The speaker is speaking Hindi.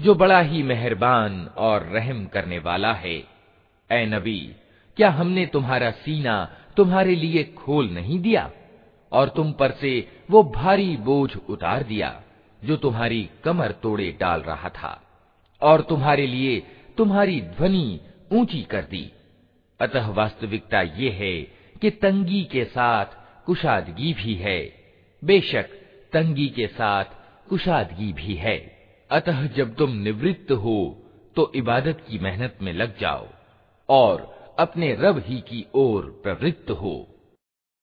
जो बड़ा ही मेहरबान और रहम करने वाला है। ए नबी, क्या हमने तुम्हारा सीना तुम्हारे लिए खोल नहीं दिया? और तुम पर से वो भारी बोझ उतार दिया, जो तुम्हारी कमर तोड़े डाल रहा था, और तुम्हारे लिए तुम्हारी ध्वनि ऊँची कर दी। अतः वास्तविकता ये है कि तंगी के साथ कुशादगी भी है। बेशक तंगी के साथ कुशादगी भी है। अतः जब तुम निवृत्त हो तो इबादत की मेहनत में लग जाओ और अपने रब ही की ओर प्रवृत्त हो।